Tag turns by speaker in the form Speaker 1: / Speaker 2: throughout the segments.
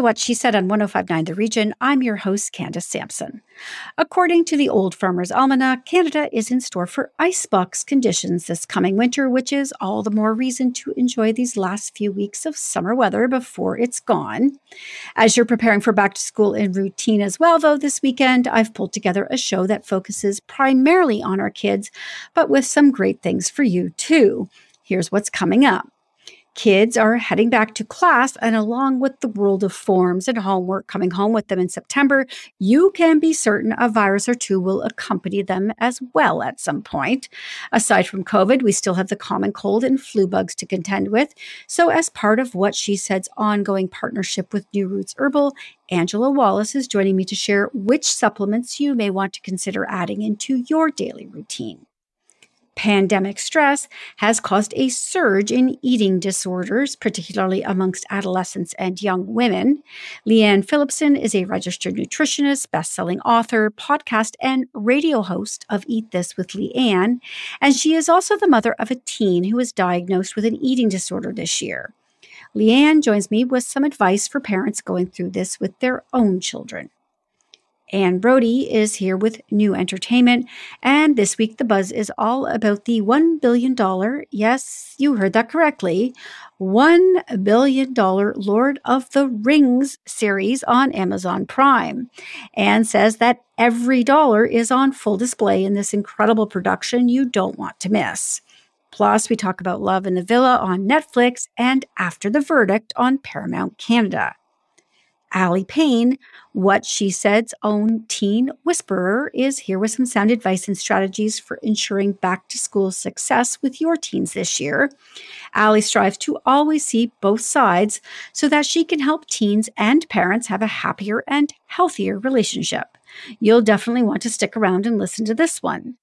Speaker 1: to What She Said on 1059 The Region. I'm your host, Candace Sampson. According to the Old Farmer's Almanac, Canada is in store for icebox conditions this coming winter, which is all the more reason to enjoy these last few weeks of summer weather before it's gone. As you're preparing for back to school in routine as well, though, this weekend I've pulled together a show that focuses primarily on our kids, but with some great things for you too. Here's what's coming up. Kids are heading back to class, and along with the world of forms and homework coming home with them in September, you can be certain a virus or two will accompany them as well at some point. Aside from COVID, we still have the common cold and flu bugs to contend with. So, as part of what she said's ongoing partnership with New Roots Herbal, Angela Wallace is joining me to share which supplements you may want to consider adding into your daily routine. Pandemic stress has caused a surge in eating disorders, particularly amongst adolescents and young women. Lianne Philipson is a registered nutritionist, best-selling author, podcast, and radio host of Eat This with Lianne, and she is also the mother of a teen who was diagnosed with an eating disorder this year. Lianne joins me with some advice for parents going through this with their own children. Anne Brodie is here with new entertainment. And this week, the buzz is all about the $1 billion, yes, you heard that correctly, $1 billion Lord of the Rings series on Amazon Prime. Anne says that every dollar is on full display in this incredible production you don't want to miss. Plus, we talk about Love in the Villa on Netflix and After the Verdict on Paramount Canada. Aly Pain, what she said's own teen whisperer, is here with some sound advice and strategies for ensuring back to school success with your teens this year. Aly strives to always see both sides so that she can help teens and parents have a happier and healthier relationship. You'll definitely want to stick around and listen to this one.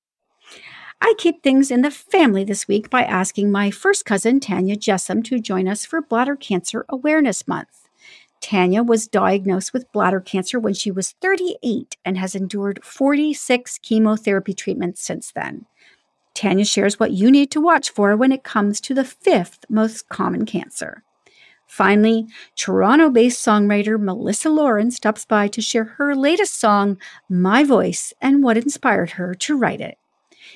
Speaker 1: I keep things in the family this week by asking my first cousin, Tanya Jessam, to join us for Bladder Cancer Awareness Month. Tanya was diagnosed with bladder cancer when she was 38 and has endured 46 chemotherapy treatments since then. Tanya shares what you need to watch for when it comes to the fifth most common cancer. Finally, Toronto based songwriter Melissa Lauren stops by to share her latest song, My Voice, and what inspired her to write it.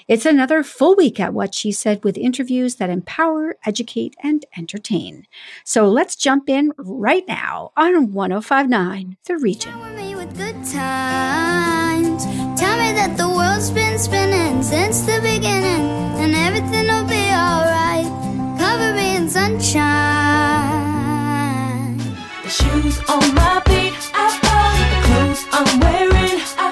Speaker 1: It's another full week at What She Said with interviews that empower, educate, and entertain. So let's jump in right now on 1059 The Region. Tell me that the world's been spinning since the beginning and everything will be alright. Cover me in sunshine. The shoes on my feet, I bought the clothes I'm wearing. I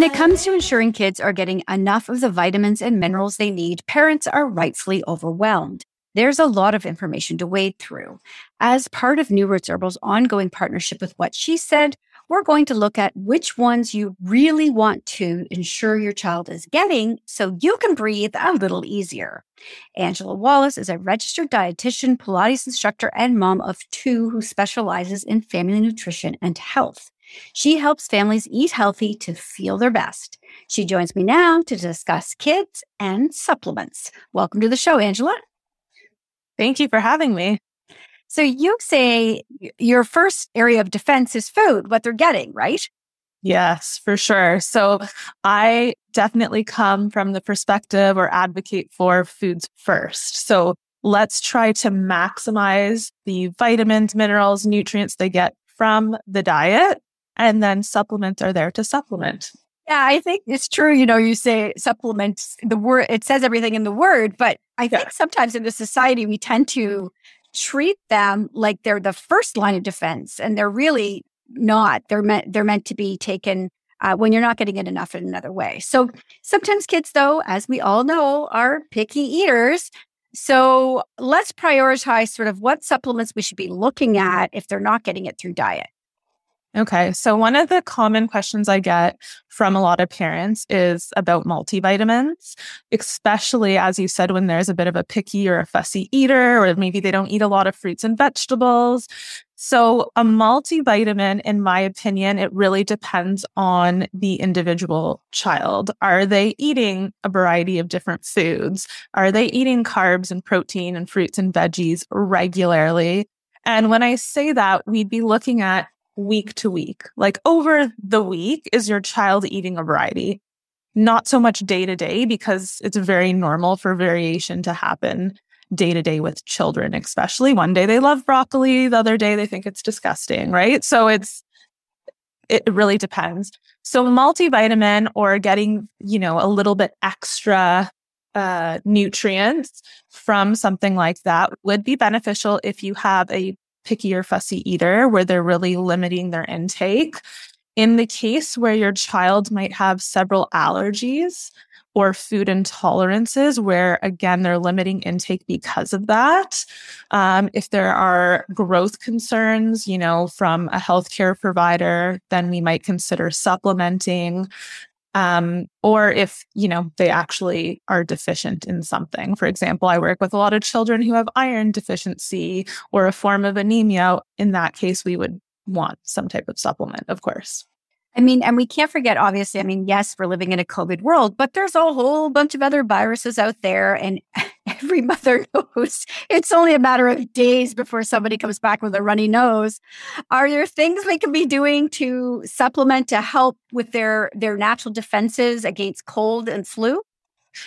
Speaker 1: When it comes to ensuring kids are getting enough of the vitamins and minerals they need, parents are rightfully overwhelmed. There's a lot of information to wade through. As part of New Roots Herbal's ongoing partnership with What She Said, we're going to look at which ones you really want to ensure your child is getting so you can breathe a little easier. Angela Wallace is a registered dietitian, Pilates instructor, and mom of two who specializes in family nutrition and health. She helps families eat healthy to feel their best. She joins me now to discuss kids and supplements. Welcome to the show, Angela.
Speaker 2: Thank you for having me.
Speaker 1: So, you say your first area of defense is food, what they're getting, right?
Speaker 2: Yes, for sure. So, I definitely come from the perspective or advocate for foods first. So, let's try to maximize the vitamins, minerals, nutrients they get from the diet and then supplements are there to supplement.
Speaker 1: Yeah, I think it's true. You know, you say supplements, the word, it says everything in the word, but I think yeah. sometimes in the society we tend to treat them like they're the first line of defense and they're really not. They're meant, they're meant to be taken uh, when you're not getting it enough in another way. So sometimes kids, though, as we all know, are picky eaters. So let's prioritize sort of what supplements we should be looking at if they're not getting it through diet.
Speaker 2: Okay. So, one of the common questions I get from a lot of parents is about multivitamins, especially as you said, when there's a bit of a picky or a fussy eater, or maybe they don't eat a lot of fruits and vegetables. So, a multivitamin, in my opinion, it really depends on the individual child. Are they eating a variety of different foods? Are they eating carbs and protein and fruits and veggies regularly? And when I say that, we'd be looking at week to week. Like over the week, is your child eating a variety? Not so much day to day because it's very normal for variation to happen day to day with children, especially. One day they love broccoli, the other day they think it's disgusting, right? So it's, it really depends. So multivitamin or getting, you know, a little bit extra uh, nutrients from something like that would be beneficial if you have a picky or fussy eater where they're really limiting their intake. In the case where your child might have several allergies or food intolerances, where again, they're limiting intake because of that. Um, if there are growth concerns, you know, from a healthcare provider, then we might consider supplementing um, or if you know they actually are deficient in something. For example i work with a lot of children who have iron deficiency or a form of anemia. In that case we would want some type of supplement of course
Speaker 1: I mean, and we can't forget, obviously, I mean, yes, we're living in a COVID world, but there's a whole bunch of other viruses out there. And every mother knows it's only a matter of days before somebody comes back with a runny nose. Are there things we can be doing to supplement to help with their, their natural defenses against cold and flu?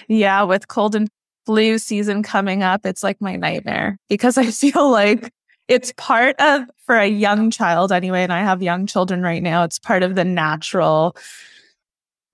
Speaker 2: Yeah, with cold and flu season coming up, it's like my nightmare because I feel like it's part of for a young child anyway and i have young children right now it's part of the natural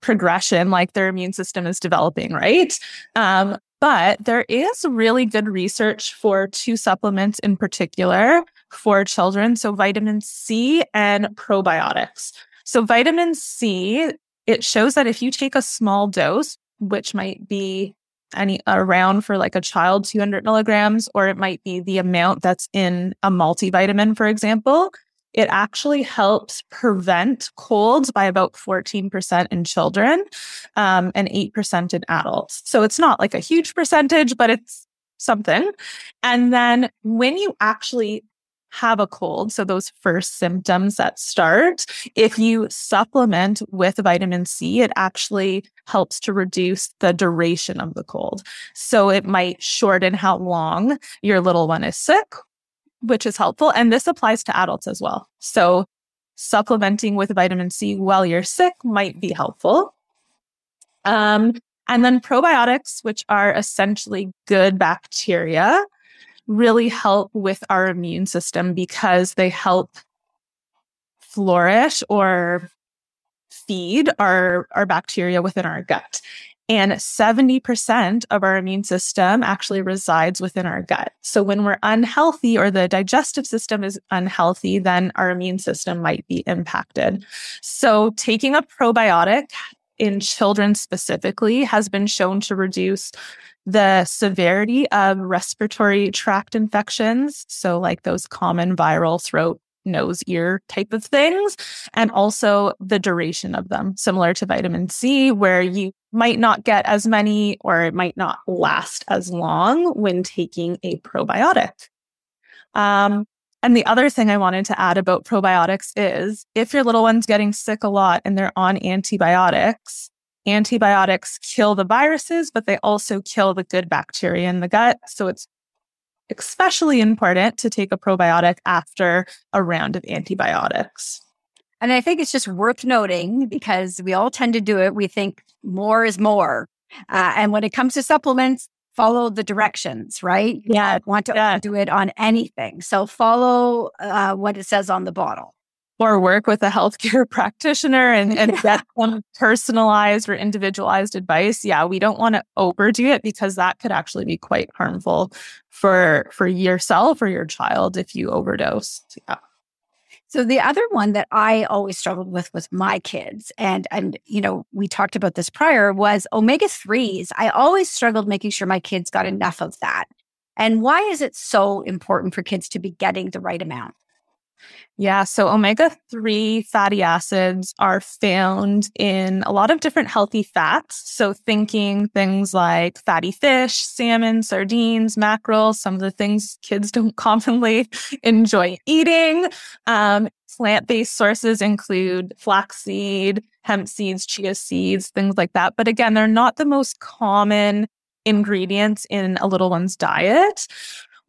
Speaker 2: progression like their immune system is developing right? Um, but there is really good research for two supplements in particular for children so vitamin c and probiotics. So vitamin c it shows that if you take a small dose which might be any around for like a child 200 milligrams or it might be the amount that's in a multivitamin for example it actually helps prevent colds by about 14% in children um, and 8% in adults. So it's not like a huge percentage but it's something. And then when you actually have a cold, so those first symptoms that start, if you supplement with vitamin C, it actually helps to reduce the duration of the cold. So it might shorten how long your little one is sick, which is helpful. And this applies to adults as well. So supplementing with vitamin C while you're sick might be helpful. Um, and then probiotics, which are essentially good bacteria really help with our immune system because they help flourish or feed our, our bacteria within our gut. And 70% of our immune system actually resides within our gut. So when we're unhealthy or the digestive system is unhealthy, then our immune system might be impacted. So taking a probiotic in children specifically has been shown to reduce the severity of respiratory tract infections. So, like those common viral throat, nose, ear type of things, and also the duration of them, similar to vitamin C, where you might not get as many or it might not last as long when taking a probiotic. Um, and the other thing I wanted to add about probiotics is if your little one's getting sick a lot and they're on antibiotics, antibiotics kill the viruses, but they also kill the good bacteria in the gut. So it's especially important to take a probiotic after a round of antibiotics.
Speaker 1: And I think it's just worth noting because we all tend to do it. We think more is more. Uh, and when it comes to supplements, follow the directions, right?
Speaker 2: Yeah.
Speaker 1: want to
Speaker 2: yeah.
Speaker 1: do it on anything. So follow uh, what it says on the bottle
Speaker 2: or work with a healthcare practitioner and, and get some personalized or individualized advice. Yeah, we don't want to overdo it because that could actually be quite harmful for for yourself or your child if you overdose. Yeah.
Speaker 1: So the other one that I always struggled with with my kids, and and you know we talked about this prior, was omega threes. I always struggled making sure my kids got enough of that. And why is it so important for kids to be getting the right amount?
Speaker 2: Yeah, so omega 3 fatty acids are found in a lot of different healthy fats. So, thinking things like fatty fish, salmon, sardines, mackerel, some of the things kids don't commonly enjoy eating. Um, Plant based sources include flaxseed, hemp seeds, chia seeds, things like that. But again, they're not the most common ingredients in a little one's diet.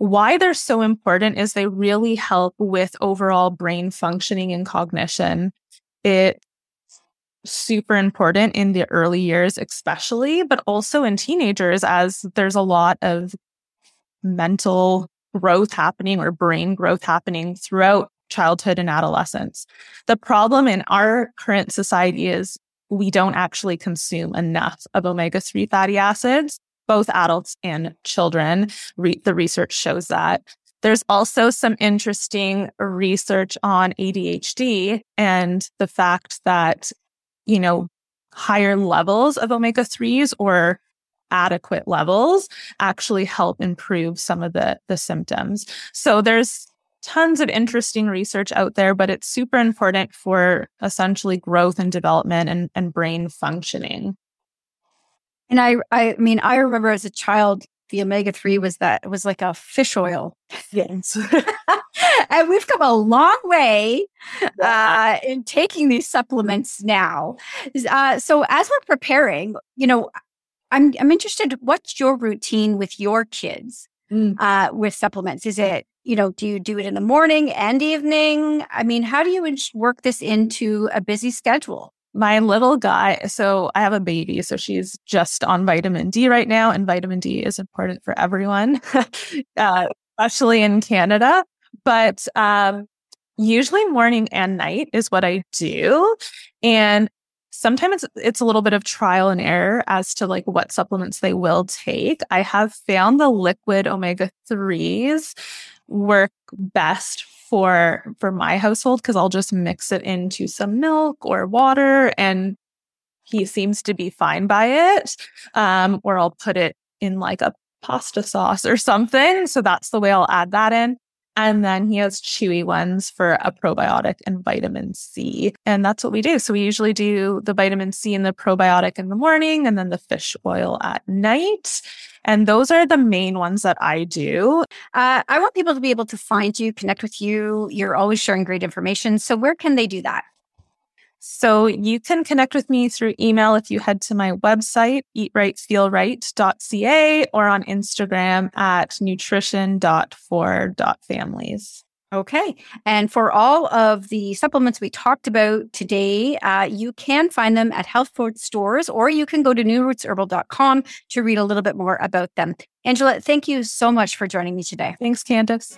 Speaker 2: Why they're so important is they really help with overall brain functioning and cognition. It's super important in the early years, especially, but also in teenagers, as there's a lot of mental growth happening or brain growth happening throughout childhood and adolescence. The problem in our current society is we don't actually consume enough of omega 3 fatty acids, both adults and children. Re- the research shows that. There's also some interesting research on ADHD and the fact that, you know, higher levels of omega 3s or adequate levels actually help improve some of the the symptoms. So there's tons of interesting research out there, but it's super important for essentially growth and development and, and brain functioning.
Speaker 1: And I, I mean, I remember as a child, the omega 3 was that it was like a fish oil.
Speaker 2: Yes.
Speaker 1: and we've come a long way uh, in taking these supplements now. Uh, so as we're preparing, you know, I'm, I'm interested, what's your routine with your kids? Mm. Uh, with supplements? Is it you know, do you do it in the morning and evening? I mean, how do you work this into a busy schedule?
Speaker 2: My little guy, so I have a baby, so she's just on vitamin D right now, and vitamin D is important for everyone, uh, especially in Canada. But um, usually morning and night is what I do. And sometimes it's, it's a little bit of trial and error as to like what supplements they will take. I have found the liquid omega 3s work best for for my household because I'll just mix it into some milk or water and he seems to be fine by it. Um, or I'll put it in like a pasta sauce or something. So that's the way I'll add that in. And then he has chewy ones for a probiotic and vitamin C. And that's what we do. So we usually do the vitamin C and the probiotic in the morning and then the fish oil at night. And those are the main ones that I do.
Speaker 1: Uh, I want people to be able to find you, connect with you. You're always sharing great information. So where can they do that?
Speaker 2: So you can connect with me through email if you head to my website, eatrightfeelright.ca or on Instagram at nutrition.for.families.
Speaker 1: Okay. And for all of the supplements we talked about today, uh, you can find them at health food stores or you can go to newrootsherbal.com to read a little bit more about them. Angela, thank you so much for joining me today.
Speaker 2: Thanks, Candace.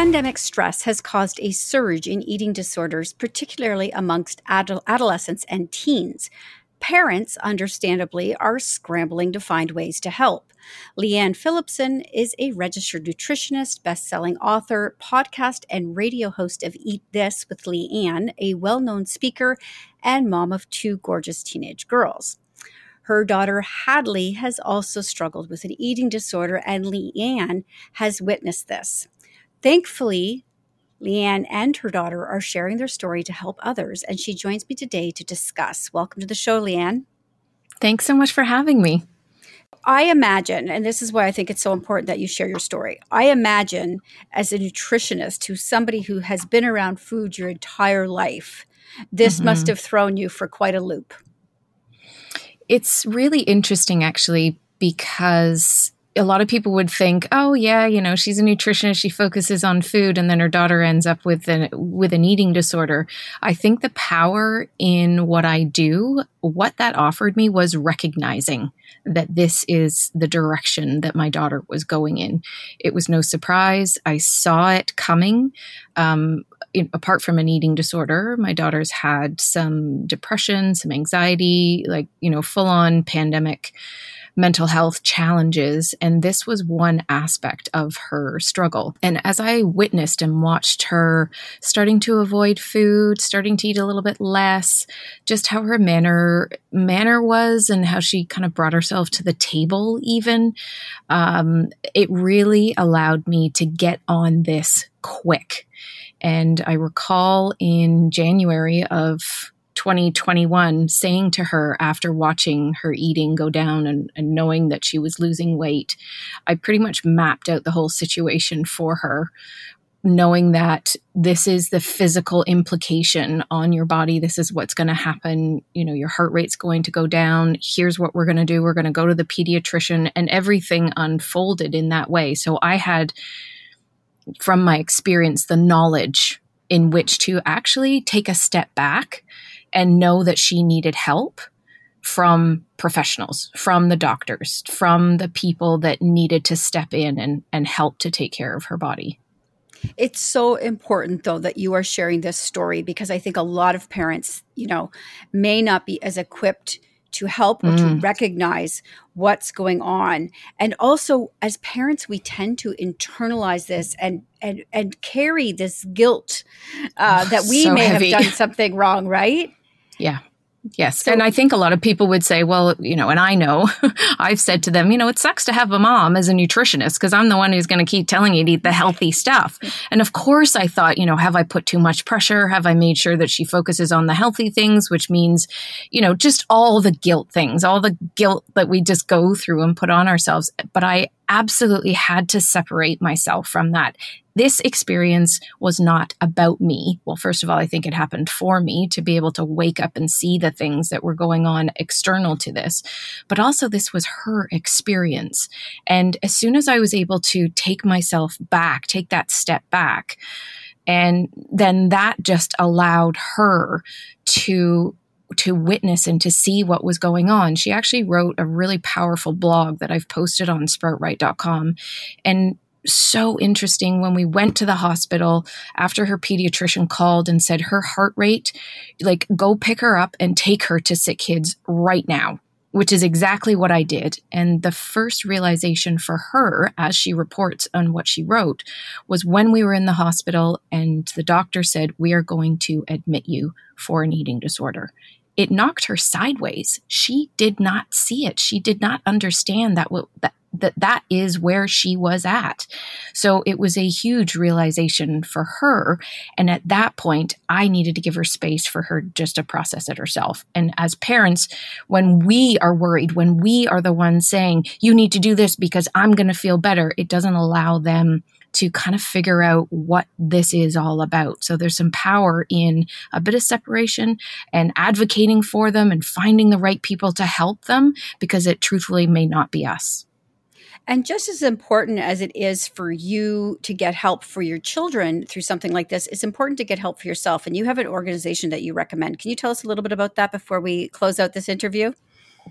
Speaker 1: Pandemic stress has caused a surge in eating disorders, particularly amongst adol- adolescents and teens. Parents, understandably, are scrambling to find ways to help. Lianne Philipson is a registered nutritionist, best-selling author, podcast and radio host of Eat This with Lianne, a well-known speaker and mom of two gorgeous teenage girls. Her daughter Hadley has also struggled with an eating disorder, and Lianne has witnessed this. Thankfully, Lianne and her daughter are sharing their story to help others, and she joins me today to discuss. Welcome to the show, Lianne.
Speaker 3: Thanks so much for having me.
Speaker 1: I imagine, and this is why I think it's so important that you share your story. I imagine, as a nutritionist, who's somebody who has been around food your entire life, this mm-hmm. must have thrown you for quite a loop.
Speaker 3: It's really interesting, actually, because a lot of people would think, oh yeah, you know, she's a nutritionist, she focuses on food, and then her daughter ends up with an with an eating disorder. I think the power in what I do, what that offered me was recognizing that this is the direction that my daughter was going in. It was no surprise. I saw it coming. Um, in, apart from an eating disorder, my daughter's had some depression, some anxiety, like, you know, full on pandemic mental health challenges. And this was one aspect of her struggle. And as I witnessed and watched her starting to avoid food, starting to eat a little bit less, just how her manner manner was and how she kind of brought herself to the table even, um, it really allowed me to get on this quick. And I recall in January of 2021 saying to her after watching her eating go down and, and, knowing that she was losing weight, I pretty much mapped out the whole situation for her, knowing that this is the physical implication on your body. This is what's going to happen. You know, your heart rate's going to go down. Here's what we're going to do. We're going to go to the pediatrician, and everything unfolded in that way. So I had, from my experience, the knowledge in which to actually take a step back and know that she needed help from professionals, from the doctors, from the people that needed to step in and, and help to take care of her body.
Speaker 1: It's so important, though, that you are sharing this story because I think a lot of parents, you know, may not be as equipped to help or mm. to recognize what's going on. And also, as parents, we tend to internalize this and and and carry this guilt uh, that we so may heavy. have done something wrong, right?
Speaker 3: Yeah. Yes. So, and I think a lot of people would say, well, you know, and I know I've said to them, you know, it sucks to have a mom as a nutritionist because I'm the one who's going to keep telling you to eat the healthy stuff. And of course, I thought, you know, have I put too much pressure? Have I made sure that she focuses on the healthy things, which means, you know, just all the guilt things, all the guilt that we just go through and put on ourselves. But I absolutely had to separate myself from that this experience was not about me. Well, first of all, I think it happened for me to be able to wake up and see the things that were going on external to this. But also, this was her experience. And as soon as I was able to take myself back, take that step back, and then that just allowed her to to witness and to see what was going on. She actually wrote a really powerful blog that I've posted on sproutright.com and so interesting when we went to the hospital after her pediatrician called and said her heart rate, like, go pick her up and take her to Sick Kids right now, which is exactly what I did. And the first realization for her, as she reports on what she wrote, was when we were in the hospital and the doctor said, We are going to admit you for an eating disorder it knocked her sideways. She did not see it. She did not understand that that that that is where she was at. So it was a huge realization for her. And at that point, I needed to give her space for her just to process it herself. And as parents, when we are worried, when we are the ones saying, you need to do this because I'm going to feel better, it doesn't allow them to kind of figure out what this is all about. So there's some power in a bit of separation and advocating for them and finding the right people to help them because it truthfully may not be us.
Speaker 1: And just as important as it is for you to get help for your children through something like this, it's important to get help for yourself. And you have an organization that you recommend. Can you tell us a little bit about that before we close out this interview?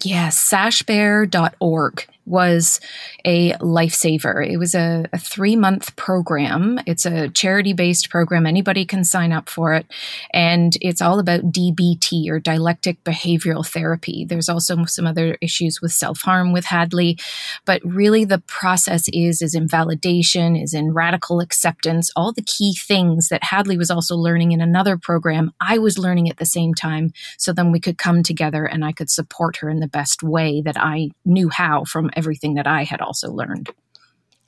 Speaker 3: Yes, sashbear.org was a lifesaver. It was a, a three month program. It's a charity based program. Anybody can sign up for it. And it's all about DBT or dialectic behavioral therapy. There's also some other issues with self harm with Hadley. But really, the process is, is in validation, is in radical acceptance, all the key things that Hadley was also learning in another program. I was learning at the same time. So then we could come together and I could support her in the best way that I knew how from everything that I had also learned.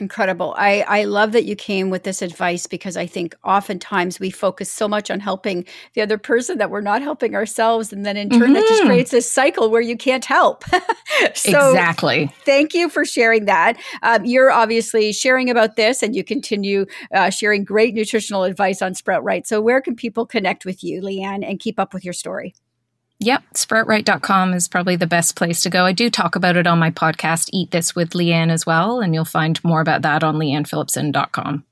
Speaker 1: Incredible. I, I love that you came with this advice because I think oftentimes we focus so much on helping the other person that we're not helping ourselves. And then in turn, mm-hmm. that just mm-hmm. creates this cycle where you can't help.
Speaker 3: so exactly.
Speaker 1: Thank you for sharing that. Um, you're obviously sharing about this and you continue uh, sharing great nutritional advice on Sprout Right. So, where can people connect with you, Lianne, and keep up with your story?
Speaker 3: Yep, sproutright.com is probably the best place to go. I do talk about it on my podcast, Eat This with Lianne, as well, and you'll find more about that on liannephilipson.com.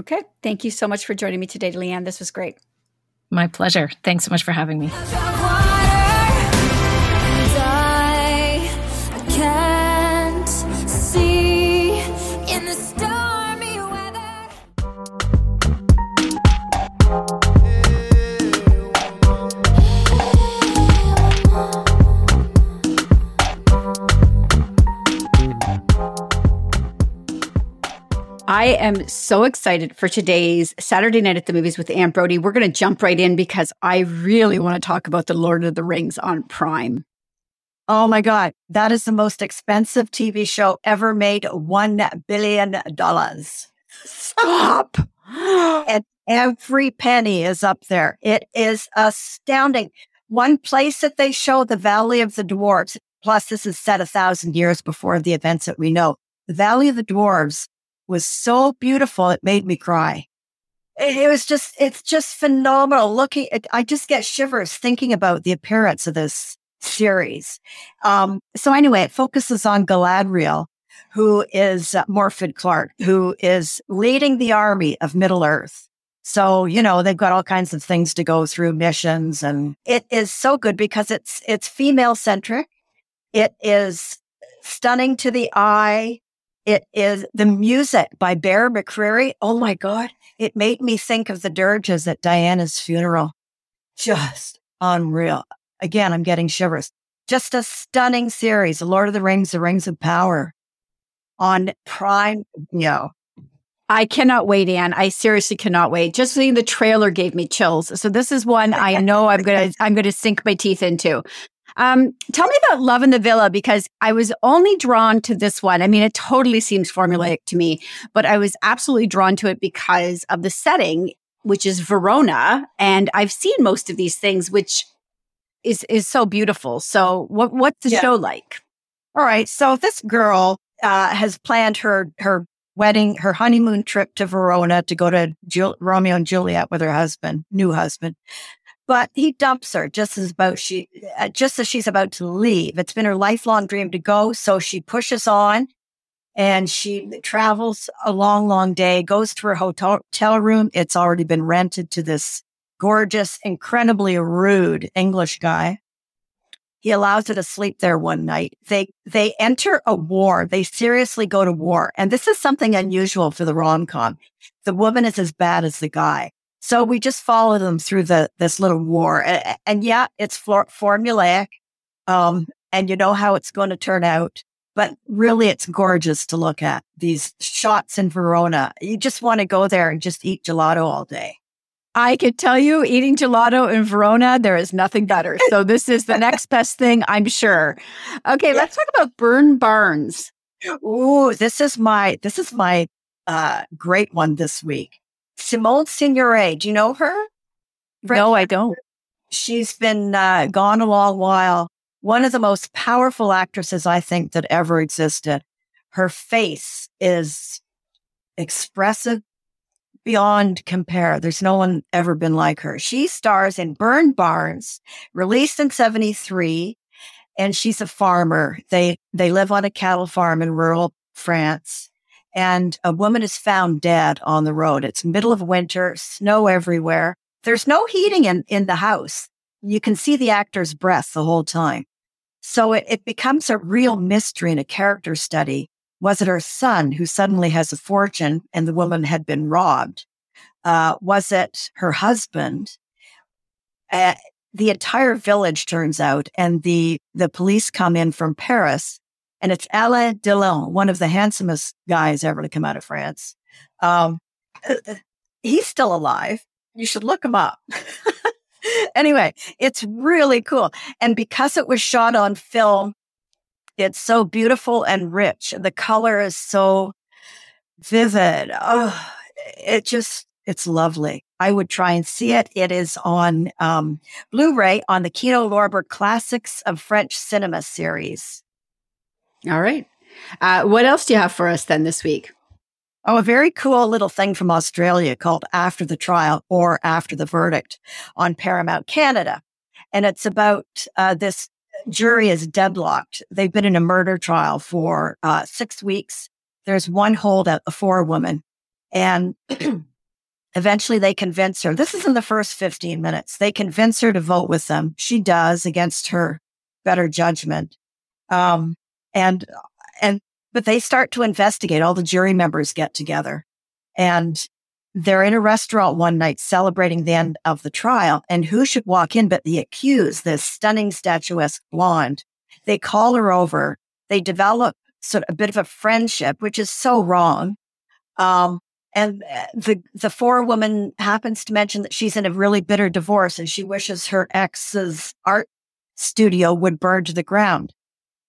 Speaker 1: Okay. Thank you so much for joining me today, Lianne. This was great.
Speaker 3: My pleasure. Thanks so much for having me.
Speaker 1: I am so excited for today's Saturday night at the movies with Anne Brodie. We're going to jump right in because I really want to talk about The Lord of the Rings on Prime.
Speaker 4: Oh my God. That is the most expensive TV show ever made. $1 billion.
Speaker 1: Stop.
Speaker 4: and every penny is up there. It is astounding. One place that they show the Valley of the Dwarves, plus this is set a thousand years before the events that we know. The Valley of the Dwarves was so beautiful. It made me cry. It, was just, it's just phenomenal. Looking, I just get shivers thinking about the appearance of this series. Um, so anyway, it focuses on Galadriel, who is uh, Clark, who is leading the army of Middle Earth. So, you know, they've got all kinds of things to go through missions and it is so good because it's, it's female centric. It is stunning to the eye. It is the music by Bear McCreary. Oh my God. It made me think of the dirges at Diana's funeral. Just unreal. Again, I'm getting shivers. Just a stunning series. The Lord of the Rings, The Rings of Power on Prime. Know,
Speaker 1: I cannot wait, Anne. I seriously cannot wait. Just seeing the trailer gave me chills. So this is one I know I'm gonna I'm gonna sink my teeth into. Um, tell me about Love in the Villa because I was only drawn to this one. I mean, it totally seems formulaic to me, but I was absolutely drawn to it because of the setting, which is Verona, and I've seen most of these things, which is is so beautiful. So, what what's the yeah. show like?
Speaker 4: All right, so this girl uh, has planned her her wedding, her honeymoon trip to Verona to go to Jul- Romeo and Juliet with her husband, new husband but he dumps her just as about she uh, just as she's about to leave. It's been her lifelong dream to go, so she pushes on and she travels a long, long day, goes to her hotel room. It's already been rented to this gorgeous, incredibly rude English guy. He allows her to sleep there one night. They, they enter a war. They seriously go to war. And this is something unusual for the rom-com. The woman is as bad as the guy. So we just follow them through the this little war, and, and yeah, it's for, formulaic, um, and you know how it's going to turn out. But really, it's gorgeous to look at these shots in Verona. You just want to go there and just eat gelato all day.
Speaker 1: I could tell you, eating gelato in Verona, there is nothing better. So this is the next best thing, I'm sure. Okay, let's talk about Burn Barns.
Speaker 4: Ooh, this is my this is my uh, great one this week. Simone Signoret. Do you know her?
Speaker 1: No, I don't.
Speaker 4: She's been uh, gone a long while. One of the most powerful actresses I think that ever existed. Her face is expressive beyond compare. There's no one ever been like her. She stars in Burn Barns, released in 73, and she's a farmer. They, they live on a cattle farm in rural France and a woman is found dead on the road. It's middle of winter, snow everywhere. There's no heating in, in the house. You can see the actor's breath the whole time. So it, it becomes a real mystery and a character study. Was it her son who suddenly has a fortune and the woman had been robbed? Uh, was it her husband? Uh, the entire village turns out and the, the police come in from Paris and it's Alain Delon, one of the handsomest guys ever to come out of France. Um, uh, uh, he's still alive. You should look him up. anyway, it's really cool. And because it was shot on film, it's so beautiful and rich. The color is so vivid. Oh, it just, it's lovely. I would try and see it. It is on um, Blu-ray on the Kino Lorber Classics of French Cinema series.
Speaker 1: All right. Uh, what else do you have for us then this week?
Speaker 4: Oh, a very cool little thing from Australia called After the Trial or After the Verdict on Paramount Canada. And it's about uh, this jury is deadlocked. They've been in a murder trial for uh, six weeks. There's one holdout, a four woman. And eventually they convince her. This is in the first 15 minutes. They convince her to vote with them. She does against her better judgment. Um, and, and, but they start to investigate. All the jury members get together and they're in a restaurant one night celebrating the end of the trial. And who should walk in but the accused, this stunning statuesque blonde? They call her over. They develop sort of a bit of a friendship, which is so wrong. Um, and uh, the the forewoman happens to mention that she's in a really bitter divorce and she wishes her ex's art studio would burn to the ground.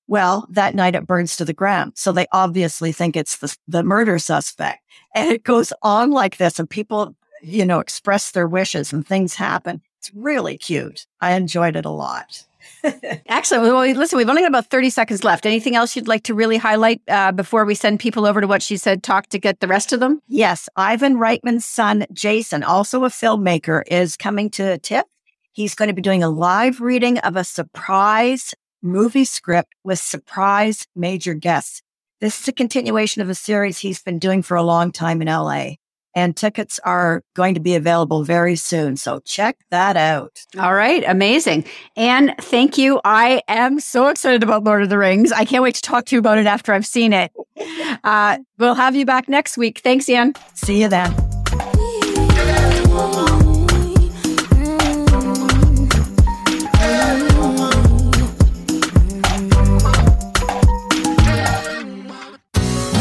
Speaker 4: Well, that night it burns to the ground. So they obviously think it's the, the murder suspect. And it goes on like this and people, you know, express their wishes and things happen. It's really cute. I enjoyed it a lot.
Speaker 1: Excellent. Well, listen, we've only got about 30 seconds left. Anything else you'd like to really highlight uh, before we send people over to what she said, talk to get the rest of them?
Speaker 4: Yes. Ivan Reitman's son, Jason, also a filmmaker, is coming to TIFF. He's going to be doing a live reading of a surprise movie script with surprise major guests. This is a continuation of a series he's been doing for a long time in LA and tickets are going to be available very soon. So check that out.
Speaker 1: All right. Amazing. And thank you. I am so excited about Lord of the Rings. I can't wait to talk to you about it after I've seen it. Uh, we'll have you back next week. Thanks, Anne.
Speaker 4: See you then.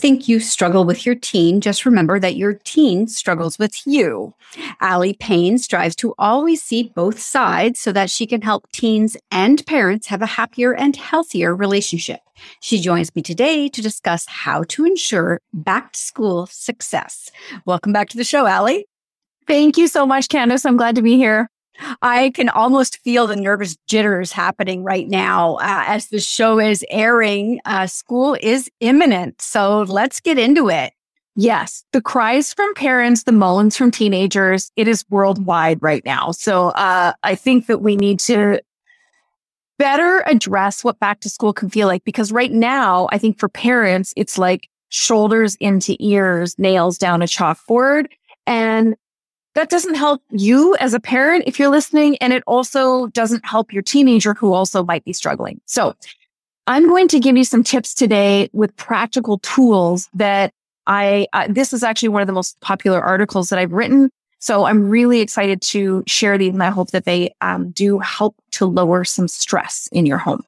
Speaker 1: think you struggle with your teen, just remember that your teen struggles with you. Aly Pain strives to always see both sides so that she can help teens and parents have a happier and healthier relationship. She joins me today to discuss how to ensure back to school success. Welcome back to the show, Aly.
Speaker 5: Thank you so much, Candace. I'm glad to be here.
Speaker 1: I can almost feel the nervous jitters happening right now uh, as the show is airing. Uh, school is imminent. So let's get into it.
Speaker 5: Yes, the cries from parents, the moans from teenagers, it is worldwide right now. So uh, I think that we need to better address what back to school can feel like because right now, I think for parents, it's like shoulders into ears, nails down a chalkboard. And that doesn't help you as a parent if you're listening. And it also doesn't help your teenager who also might be struggling. So I'm going to give you some tips today with practical tools that I, uh, this is actually one of the most popular articles that I've written. So I'm really excited to share these and I hope that they um, do help to lower some stress in your home.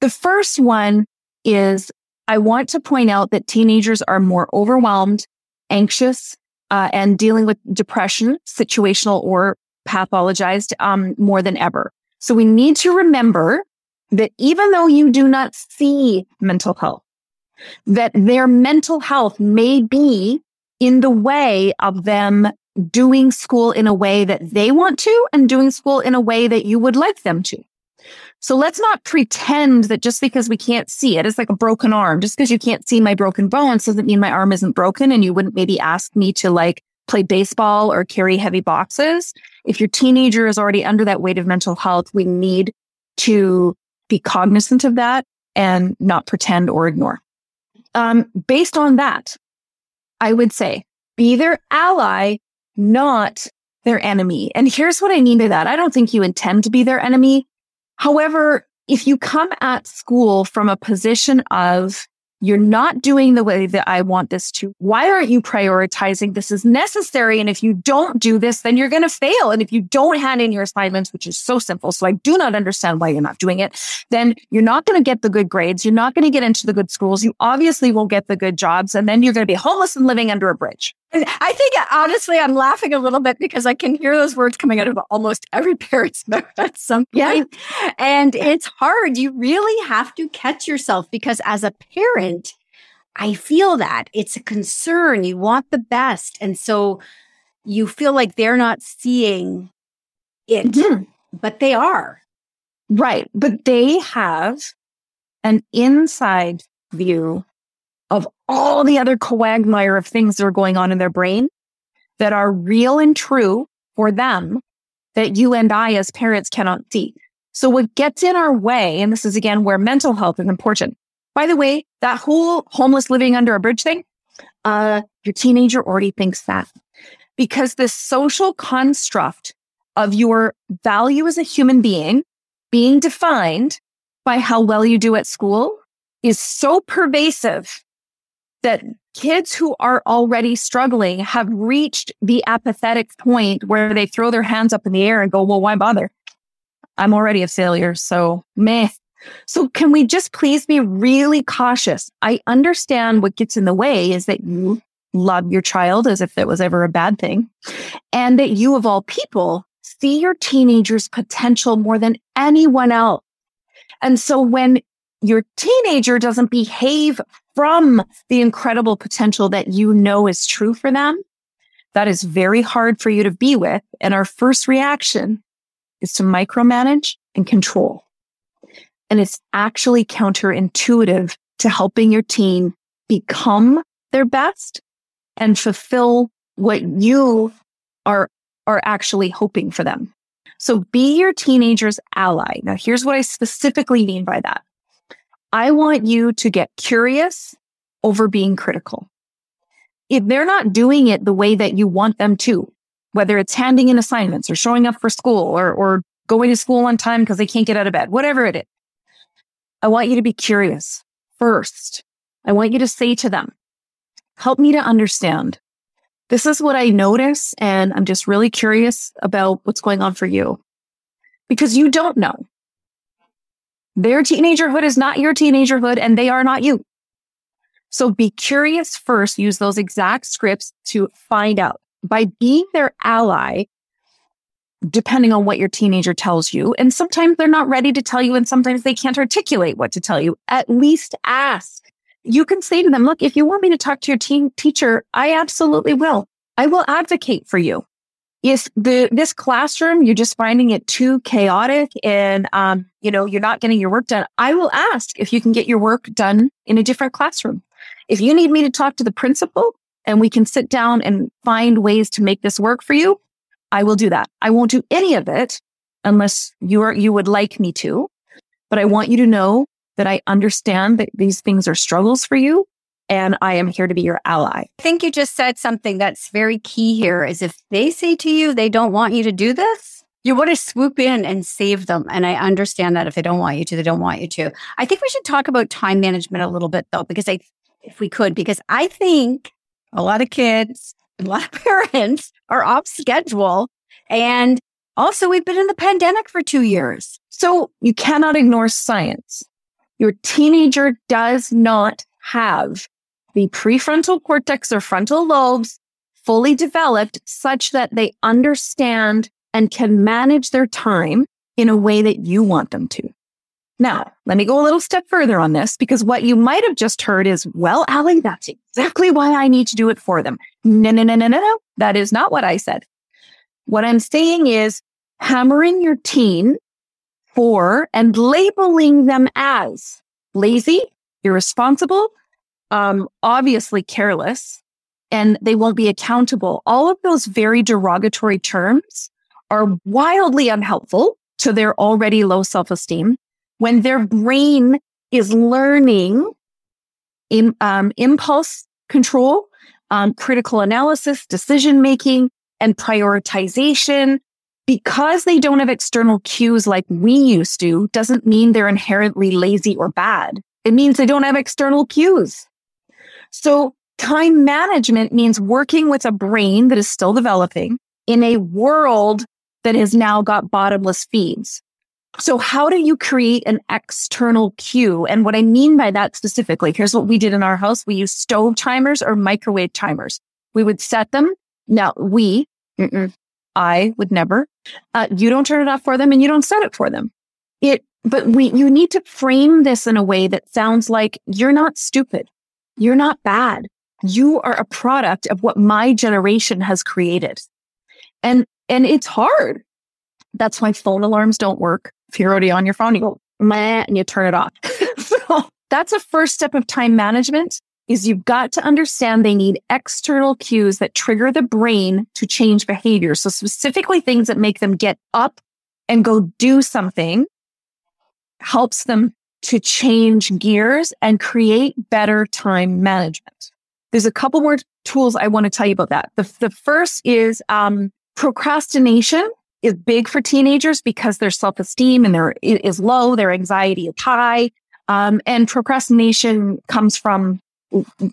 Speaker 5: The first one is I want to point out that teenagers are more overwhelmed, anxious, uh, and dealing with depression, situational or pathologized, um, more than ever. So we need to remember that even though you do not see mental health, that their mental health may be in the way of them doing school in a way that they want to and doing school in a way that you would like them to. So let's not pretend that just because we can't see it, it's like a broken arm. Just because you can't see my broken bones doesn't mean my arm isn't broken and you wouldn't maybe ask me to like play baseball or carry heavy boxes. If your teenager is already under that weight of mental health, we need to be cognizant of that and not pretend or ignore. Um, based on that, I would say be their ally, not their enemy. And here's what I mean by that. I don't think you intend to be their enemy. However, if you come at school from a position of you're not doing the way that I want this to. Why aren't you prioritizing? This is necessary. And if you don't do this, then you're going to fail. And if you don't hand in your assignments, which is so simple. So I do not understand why you're not doing it. Then you're not going to get the good grades. You're not going to get into the good schools. You obviously won't get the good jobs. And then you're going to be homeless and living under a bridge.
Speaker 1: I think honestly, I'm laughing a little bit because I can hear those words coming out of almost every parent's mouth at some point. Yeah. And it's hard. You really have to catch yourself because as a parent, I feel that it's a concern. You want the best. And so you feel like they're not seeing it, mm-hmm. but they are.
Speaker 5: Right. But they have an inside view of all the other quagmire of things that are going on in their brain that are real and true for them that you and I as parents cannot see. So what gets in our way, and this is again where mental health is important. By the way, that whole homeless living under a bridge thing, uh, your teenager already thinks that because this social construct of your value as a human being being defined by how well you do at school is so pervasive that kids who are already struggling have reached the apathetic point where they throw their hands up in the air and go, well, why bother? I'm already a failure. So meh. So can we just please be really cautious? I understand what gets in the way is that you love your child as if it was ever a bad thing and that you of all people see your teenager's potential more than anyone else. And so when your teenager doesn't behave from the incredible potential that you know is true for them, that is very hard for you to be with. And our first reaction is to micromanage and control. And it's actually counterintuitive to helping your teen become their best and fulfill what you are, are actually hoping for them. So be your teenager's ally. Now, here's what I specifically mean by that. I want you to get curious over being critical. If they're not doing it the way that you want them to, whether it's handing in assignments or showing up for school or, or going to school on time because they can't get out of bed, whatever it is, I want you to be curious first. I want you to say to them, help me to understand. This is what I notice. And I'm just really curious about what's going on for you because you don't know. Their teenagerhood is not your teenagerhood and they are not you. So be curious first, use those exact scripts to find out. By being their ally, depending on what your teenager tells you, and sometimes they're not ready to tell you, and sometimes they can't articulate what to tell you, at least ask. You can say to them, look, if you want me to talk to your teen teacher, I absolutely will. I will advocate for you if the this classroom you're just finding it too chaotic and um, you know you're not getting your work done. I will ask if you can get your work done in a different classroom. If you need me to talk to the principal and we can sit down and find ways to make this work for you i will do that. I won't do any of it unless you are you would like me to but i want you to know that i understand that these things are struggles for you and I am here to be your ally.
Speaker 1: I think you just said something that's very key here is if they say to you they don't want you to do this, you want to swoop in and save them. And I understand that if they don't want you to, they don't want you to. I think we should talk about time management a little bit though, because I, if we could, because I think a lot of kids, a lot of parents are off schedule. And also we've been in the pandemic for two years.
Speaker 5: So you cannot ignore science. Your teenager does not have the prefrontal cortex or frontal lobes fully developed such that they understand and can manage their time in a way that you want them to. Now, let me go a little step further on this because what you might have just heard is, well, Aly, that's exactly why I need to do it for them. No, no, no, no, no, no. That is not what I said. What I'm saying is hammering your teen for and labeling them as lazy, irresponsible, um, obviously careless and they won't be accountable. All of those very derogatory terms are wildly unhelpful to their already low self esteem when their brain is learning in, um, impulse control, um, critical analysis, decision making, and prioritization. Because they don't have external cues like we used to, doesn't mean they're inherently lazy or bad. It means they don't have external cues. So time management means working with a brain that is still developing in a world that has now got bottomless feeds. So how do you create an external cue? And what I mean by that specifically, here's what we did in our house. We used stove timers or microwave timers. We would set them. Now we, I would never, uh, you don't turn it off for them and you don't set it for them. It, but we, you need to frame this in a way that sounds like you're not stupid You're not bad. You are a product of what my generation has created. And, and it's hard. That's why phone alarms don't work. If you're already on your phone, you go, meh, and you turn it off. so that's a first step of time management is you've got to understand they need external cues that trigger the brain to change behavior. So specifically things that make them get up and go do something helps them to change gears and create better time management. There's a couple more tools I want to tell you about that. The, the first is um, procrastination is big for teenagers because their self-esteem and their is low, their anxiety is high. Um, and procrastination comes from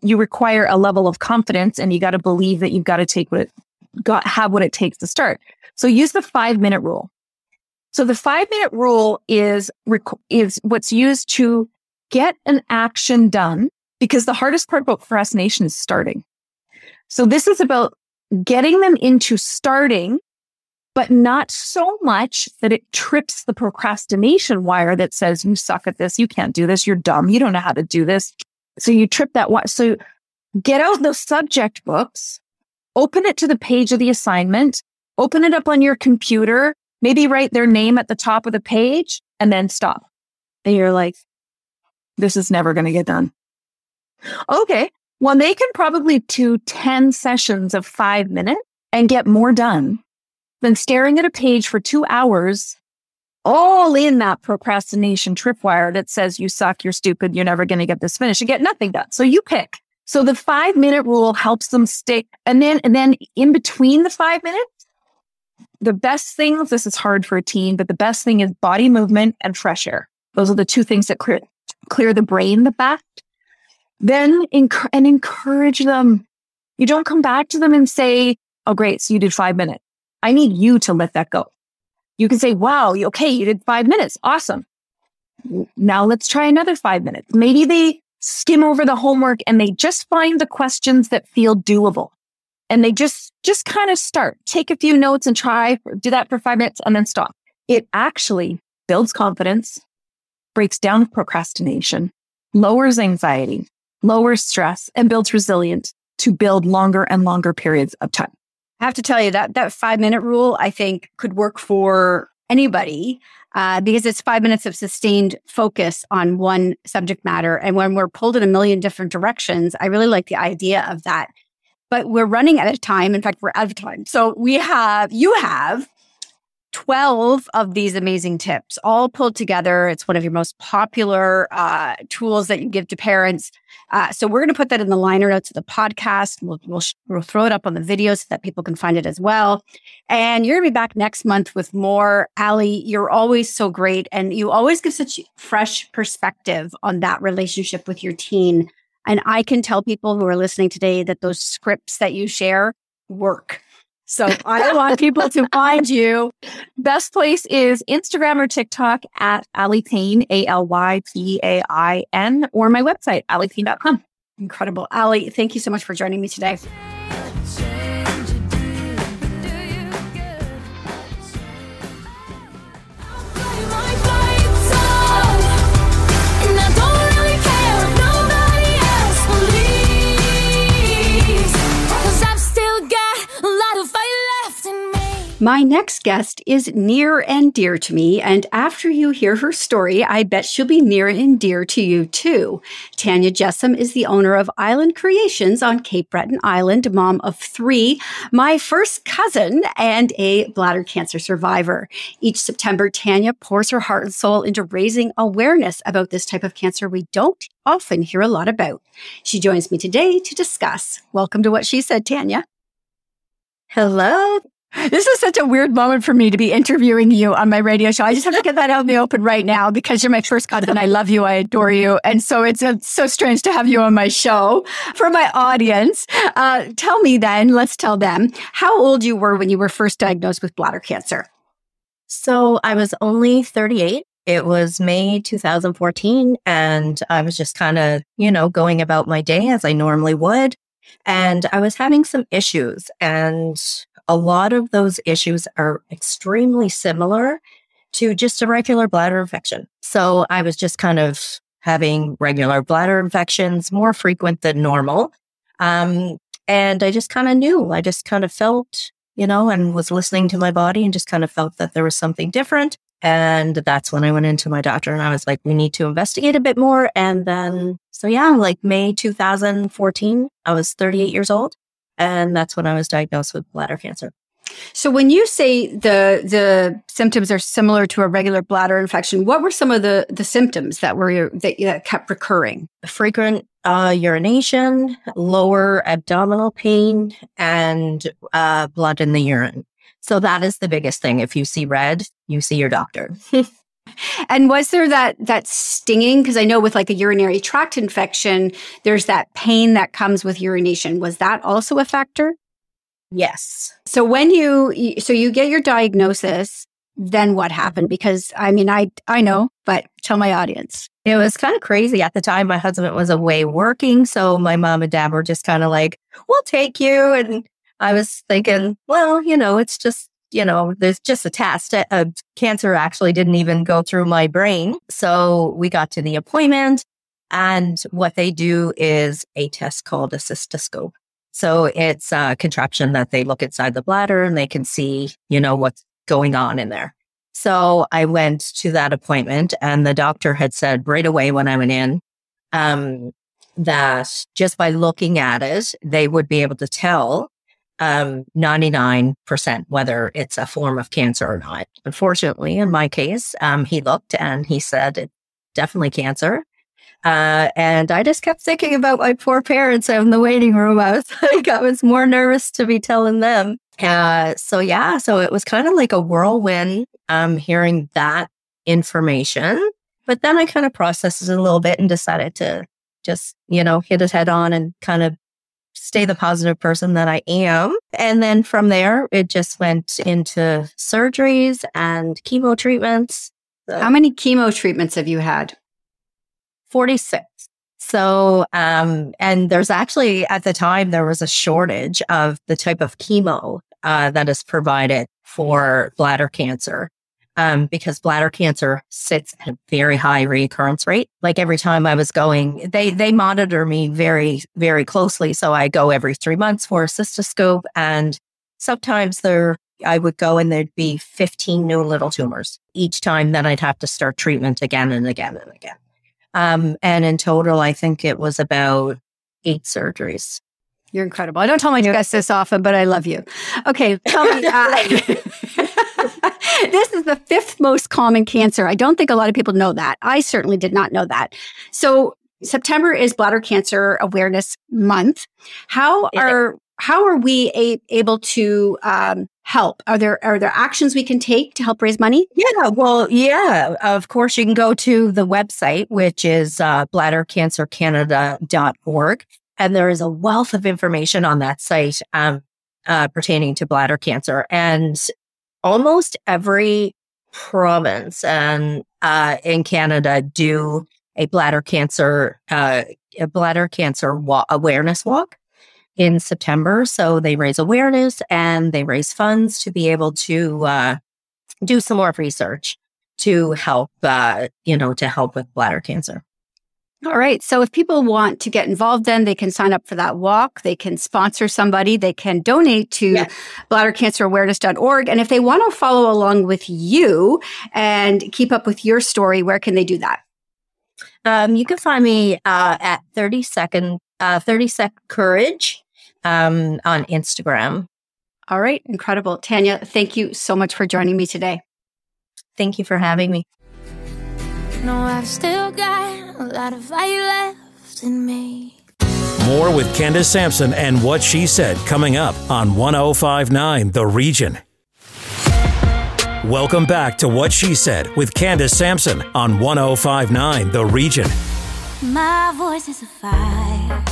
Speaker 5: you require a level of confidence and you got to believe that you've got to take what it got have what it takes to start. So use the five minute rule. So the five minute rule is, is what's used to get an action done because the hardest part about procrastination is starting. So this is about getting them into starting, but not so much that it trips the procrastination wire that says, you suck at this. You can't do this. You're dumb. You don't know how to do this. So you trip that wire. So get out those subject books, open it to the page of the assignment, open it up on your computer, maybe write their name at the top of the page and then stop. And you're like, this is never going to get done. Okay. Well, they can probably do 10 sessions of five minutes and get more done than staring at a page for two hours, all in that procrastination tripwire that says you suck, you're stupid, you're never going to get this finished and get nothing done. So you pick. So the five minute rule helps them stay. And then, and then in between the five minutes, the best things, this is hard for a teen, but the best thing is body movement and fresh air. Those are the two things that clear, clear the brain the best. Then enc- and encourage them. You don't come back to them and say, Oh, great. So you did five minutes. I need you to let that go. You can say, wow, okay, you did five minutes. Awesome. Now let's try another five minutes. Maybe they skim over the homework and they just find the questions that feel doable and they just, just kind of start, take a few notes and try, do that for five minutes and then stop. It actually builds confidence, breaks down procrastination, lowers anxiety, lowers stress, and builds resilience to build longer and longer periods of time.
Speaker 1: I have to tell you that that five minute rule, I think, could work for anybody uh, because it's five minutes of sustained focus on one subject matter. And when we're pulled in a million different directions, I really like the idea of that but we're running out of time. In fact, we're out of time. So we have, you have 12 of these amazing tips all pulled together. It's one of your most popular uh, tools that you give to parents. Uh, so we're going to put that in the liner notes of the podcast. We'll, we'll, we'll throw it up on the video so that people can find it as well. And you're going to be back next month with more. Aly, you're always so great. And you always give such fresh perspective on that relationship with your teen. And I can tell people who are listening today that those scripts that you share work. So I want people to find you.
Speaker 5: Best place is Instagram or TikTok at Aly Pain, A L Y P A I N, or my website, alypain.com.
Speaker 1: Incredible. Aly, thank you so much for joining me today. My next guest is near and dear to me, and after you hear her story, I bet she'll be near and dear to you too. Tanya Jessam is the owner of Island Creations on Cape Breton Island, mom of three, my first cousin, and a bladder cancer survivor. Each September, Tanya pours her heart and soul into raising awareness about this type of cancer we don't often hear a lot about. She joins me today to discuss. Welcome to What She Said, Tanya.
Speaker 6: Hello.
Speaker 1: This is such a weird moment for me to be interviewing you on my radio show. I just have to get that out in the open right now because you're my first cousin. I love you. I adore you. And so it's uh, so strange to have you on my show for my audience. Uh, tell me then, let's tell them how old you were when you were first diagnosed with bladder cancer.
Speaker 6: So I was only 38. It was May 2014. And I was just kind of, you know, going about my day as I normally would. And I was having some issues and a lot of those issues are extremely similar to just a regular bladder infection. So I was just kind of having regular bladder infections, more frequent than normal. Um, and I just kind of knew, I just kind of felt, you know, and was listening to my body and just kind of felt that there was something different. And that's when I went into my doctor and I was like, we need to investigate a bit more. And then, so yeah, like May 2014, I was 38 years old. And that's when I was diagnosed with bladder cancer.
Speaker 1: So when you say the the symptoms are similar to a regular bladder infection, what were some of the the symptoms that were that, that kept recurring?
Speaker 6: Frequent uh, urination, lower abdominal pain, and uh, blood in the urine. So that is the biggest thing. If you see red, you see your doctor.
Speaker 1: and was there that that stinging? Because I know with like a urinary tract infection, there's that pain that comes with urination. Was that also a factor?
Speaker 6: Yes.
Speaker 1: So when you so you get your diagnosis, then what happened? Because I mean, I I know, but tell my audience.
Speaker 6: It was kind of crazy at the time. My husband was away working, so my mom and dad were just kind of like, "We'll take you." And I was thinking, well, you know, it's just you know, there's just a test. A cancer actually didn't even go through my brain. So we got to the appointment and what they do is a test called a cystoscope. So it's a contraption that they look inside the bladder and they can see, you know, what's going on in there. So I went to that appointment and the doctor had said right away when I went in, um, that just by looking at it, they would be able to tell, um, 99% whether it's a form of cancer or not. Unfortunately, in my case, um, he looked and he said it's definitely cancer. Uh, and I just kept thinking about my poor parents in the waiting room. I was like, I was more nervous to be telling them. Uh, so yeah, so it was kind of like a whirlwind, um, hearing that information. But then I kind of processed it a little bit and decided to just, you know, hit it head on and kind of stay the positive person that I am. And then from there, it just went into surgeries and chemo treatments.
Speaker 1: So. How many chemo treatments have you had?
Speaker 6: 46. So, um, and there's actually at the time there was a shortage of the type of chemo uh, that is provided for bladder cancer. Um, because bladder cancer sits at a very high recurrence rate. Like every time I was going, they they monitor me very very closely. So I go every three months for a cystoscope, and sometimes there I would go and there'd be 15 new little tumors each time. Then I'd have to start treatment again and again and again. Um, and in total, I think it was about eight surgeries.
Speaker 1: You're incredible. I don't tell my guests this often, but I love you. Okay, tell me. Uh, this is the fifth most common cancer. I don't think a lot of people know that. I certainly did not know that. So September is Bladder Cancer Awareness Month. How are how are we a- able to um, help? Are there are there actions we can take to help raise money?
Speaker 6: Yeah, well, yeah. Of course, you can go to the website, which is uh, bladdercancercanada.org, and there is a wealth of information on that site um, uh, pertaining to bladder cancer, and almost every province and uh, in Canada do a bladder cancer uh, a bladder cancer wa- awareness walk in September. So they raise awareness and they raise funds to be able to uh, do some more research to help, uh, you know, to help with bladder cancer.
Speaker 1: All right. So if people want to get involved, then they can sign up for that walk. They can sponsor somebody. They can donate to yes. bladdercancerawareness.org. And if they want to follow along with you and keep up with your story, where can they do that?
Speaker 6: Um, you can find me uh, at 30 second, uh, 30 sec courage um, on Instagram.
Speaker 1: All right. Incredible. Tanya, thank you so much for joining me today.
Speaker 6: Thank you for having me.
Speaker 7: No, I've still got a lot of fire left in me. More with Candace Sampson and what she said coming up on 1059 The Region. Welcome back to What She Said with Candace Sampson on 1059 The Region. My voice is a fire.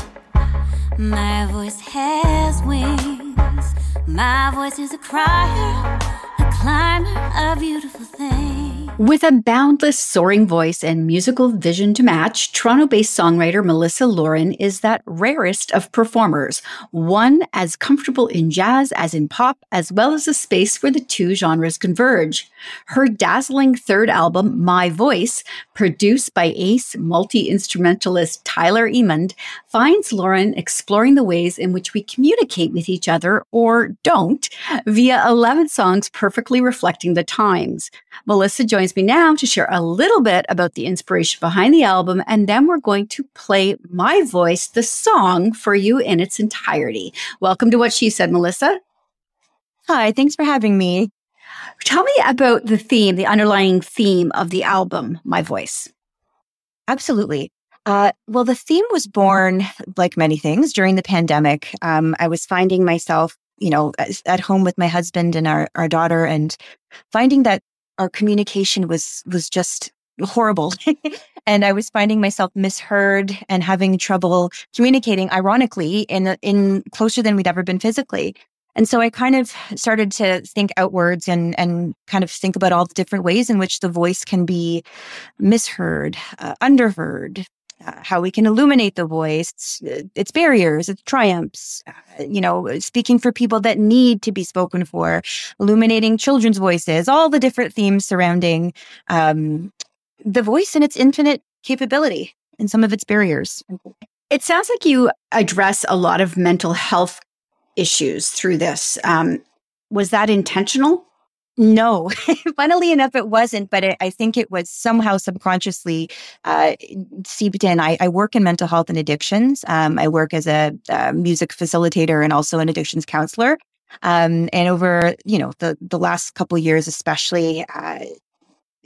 Speaker 7: My voice has wings. My voice is a crier, a climber, a beautiful thing.
Speaker 1: With a boundless, soaring voice and musical vision to match, Toronto based songwriter Melissa Lauren is that rarest of performers, one as comfortable in jazz as in pop, as well as a space where the two genres converge. Her dazzling third album, My Voice, produced by ace multi instrumentalist Tyler Emond, finds Lauren exploring the ways in which we communicate with each other or don't via 11 songs perfectly reflecting the times. Melissa joins me now to share a little bit about the inspiration behind the album, and then we're going to play My Voice, the song, for you in its entirety. Welcome to What She Said, Melissa.
Speaker 4: Hi, thanks for having me.
Speaker 1: Tell me about the theme, the underlying theme of the album, My Voice.
Speaker 4: Absolutely. Uh, well, the theme was born, like many things, during the pandemic. Um, I was finding myself, you know, at home with my husband and our, our daughter, and finding that our communication was was just horrible. and I was finding myself misheard and having trouble communicating, ironically, in in closer than we'd ever been physically. And so I kind of started to think outwards and, and kind of think about all the different ways in which the voice can be misheard, uh, underheard, uh, how we can illuminate the voice, uh, its barriers, its triumphs, uh, you know, speaking for people that need to be spoken for, illuminating children's voices, all the different themes surrounding um, the voice and its infinite capability and some of its barriers.
Speaker 1: It sounds like you address a lot of mental health issues through this. Um, was that intentional?
Speaker 4: No, funnily enough, it wasn't, but it, I think it was somehow subconsciously uh, seeped in. I, I, work in mental health and addictions. Um, I work as a, a, music facilitator and also an addictions counselor. Um, and over, you know, the the last couple years, especially, uh,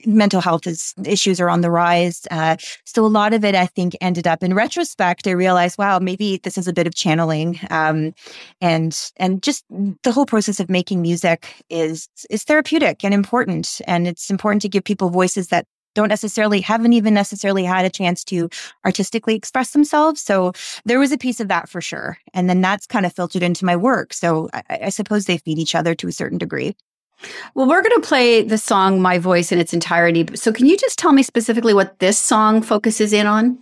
Speaker 4: mental health is, issues are on the rise. Uh, so a lot of it, I think, ended up in retrospect. I realized, wow, maybe this is a bit of channeling, um, and and just the whole process of making music is is therapeutic and important, and it's important to give people voices that don't necessarily haven't even necessarily had a chance to artistically express themselves. So there was a piece of that for sure, and then that's kind of filtered into my work. So I, I suppose they feed each other to a certain degree.
Speaker 1: Well, we're going to play the song My Voice in its entirety. So, can you just tell me specifically what this song focuses in on?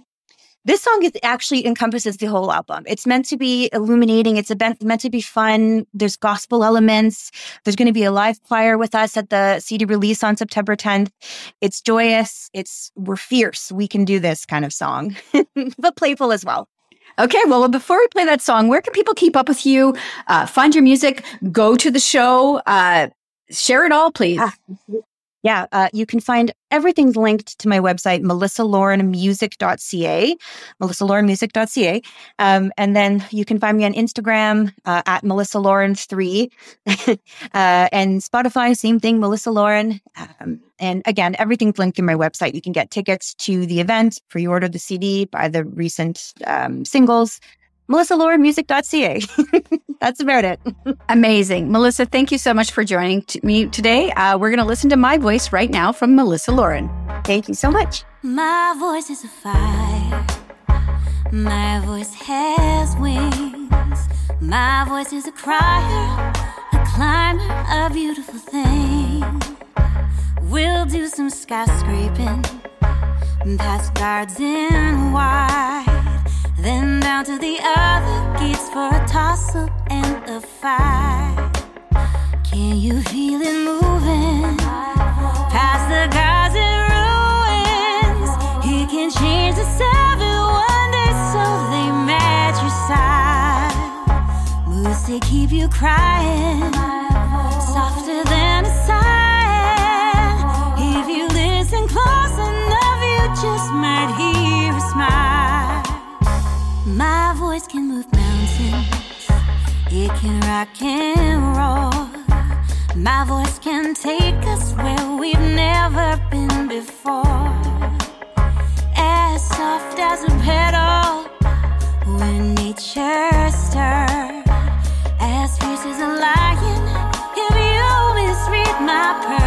Speaker 4: This song is actually encompasses the whole album. It's meant to be illuminating. It's meant to be fun. There's gospel elements. There's going to be a live choir with us at the CD release on September 10th. It's joyous. It's we're fierce. We can do this kind of song, but playful as well.
Speaker 1: Okay, well, before we play that song, where can people keep up with you, uh, find your music, go to the show, uh, Share it all, please. Ah,
Speaker 4: yeah, uh, you can find everything's linked to my website, melissalaurenmusic.ca, melissalaurenmusic.ca. Um, and then you can find me on Instagram uh, at melissalauren3 uh, and Spotify, same thing, Melissa Lauren. Um, and again, everything's linked in my website. You can get tickets to the event, pre order the CD, buy the recent um, singles, melissalaurenmusic.ca. That's about it.
Speaker 1: Amazing. Melissa, thank you so much for joining t- me today. Uh, we're going to listen to my voice right now from Melissa Lauren.
Speaker 4: Thank you so much.
Speaker 7: My voice is a fire. My voice has wings. My voice is a crier, a climber, a beautiful thing. We'll do some skyscraping, past guards in white. Then down to the other gates for a toss up and a fight. Can you feel it moving? Past the gods and ruins. He can change the seven wonders so they match your side. Moves to keep you crying. Voice can move mountains, it can rock and roll. My voice can take us where we've never been before. As soft as a petal when nature stirs, as fierce as a lion. If you misread my purr.